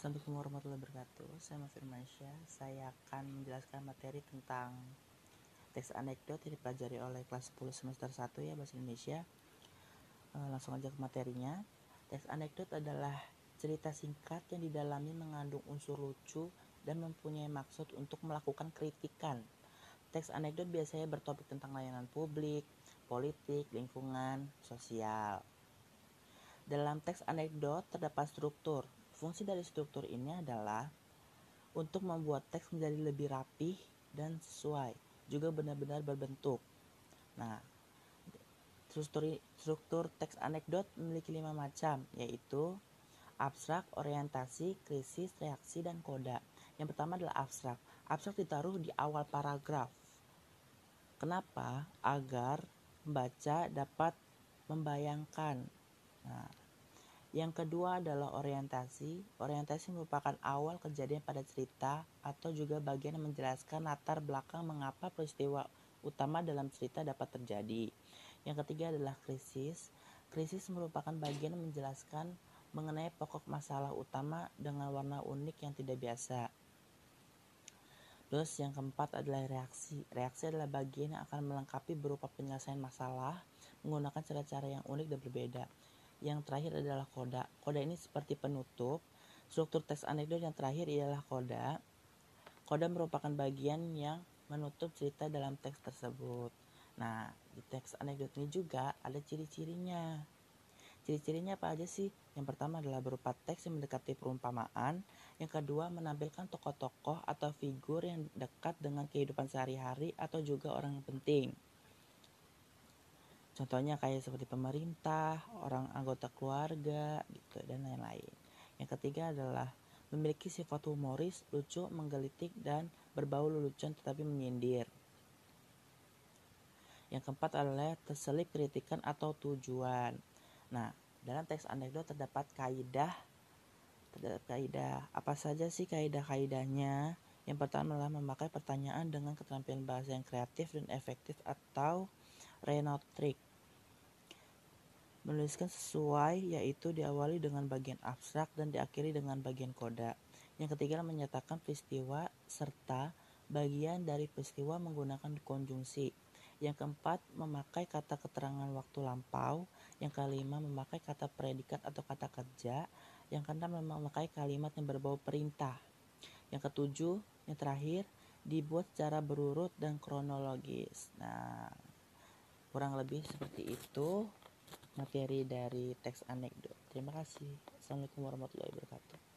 Assalamualaikum warahmatullahi wabarakatuh. Saya Mas Firmansyah. Saya akan menjelaskan materi tentang teks anekdot yang dipelajari oleh kelas 10 semester 1 ya bahasa Indonesia. E, langsung aja ke materinya. Teks anekdot adalah cerita singkat yang di dalamnya mengandung unsur lucu dan mempunyai maksud untuk melakukan kritikan. Teks anekdot biasanya bertopik tentang layanan publik, politik, lingkungan, sosial. Dalam teks anekdot terdapat struktur, Fungsi dari struktur ini adalah untuk membuat teks menjadi lebih rapih dan sesuai, juga benar-benar berbentuk. Nah, struktur, struktur teks anekdot memiliki lima macam, yaitu abstrak, orientasi, krisis, reaksi, dan koda. Yang pertama adalah abstrak. Abstrak ditaruh di awal paragraf. Kenapa? Agar membaca dapat membayangkan. Nah, yang kedua adalah orientasi. Orientasi merupakan awal kejadian pada cerita atau juga bagian yang menjelaskan latar belakang mengapa peristiwa utama dalam cerita dapat terjadi. Yang ketiga adalah krisis. Krisis merupakan bagian yang menjelaskan mengenai pokok masalah utama dengan warna unik yang tidak biasa. Terus yang keempat adalah reaksi. Reaksi adalah bagian yang akan melengkapi berupa penyelesaian masalah menggunakan cara-cara yang unik dan berbeda. Yang terakhir adalah koda. Koda ini seperti penutup. Struktur teks anekdot yang terakhir ialah koda. Koda merupakan bagian yang menutup cerita dalam teks tersebut. Nah, di teks anekdot ini juga ada ciri-cirinya. Ciri-cirinya apa aja sih? Yang pertama adalah berupa teks yang mendekati perumpamaan. Yang kedua, menampilkan tokoh-tokoh atau figur yang dekat dengan kehidupan sehari-hari atau juga orang yang penting. Contohnya kayak seperti pemerintah, orang anggota keluarga, gitu dan lain-lain. Yang ketiga adalah memiliki sifat humoris, lucu, menggelitik dan berbau lelucon tetapi menyindir. Yang keempat adalah terselip kritikan atau tujuan. Nah, dalam teks anekdot terdapat kaidah terdapat kaidah. Apa saja sih kaidah-kaidahnya? Yang pertama adalah memakai pertanyaan dengan keterampilan bahasa yang kreatif dan efektif atau renotrik menuliskan sesuai yaitu diawali dengan bagian abstrak dan diakhiri dengan bagian koda. Yang ketiga menyatakan peristiwa serta bagian dari peristiwa menggunakan konjungsi. Yang keempat memakai kata keterangan waktu lampau. Yang kelima memakai kata predikat atau kata kerja. Yang keenam memakai kalimat yang berbau perintah. Yang ketujuh, yang terakhir dibuat secara berurut dan kronologis. Nah, kurang lebih seperti itu materi dari teks anekdot. Terima kasih. Assalamualaikum warahmatullahi wabarakatuh.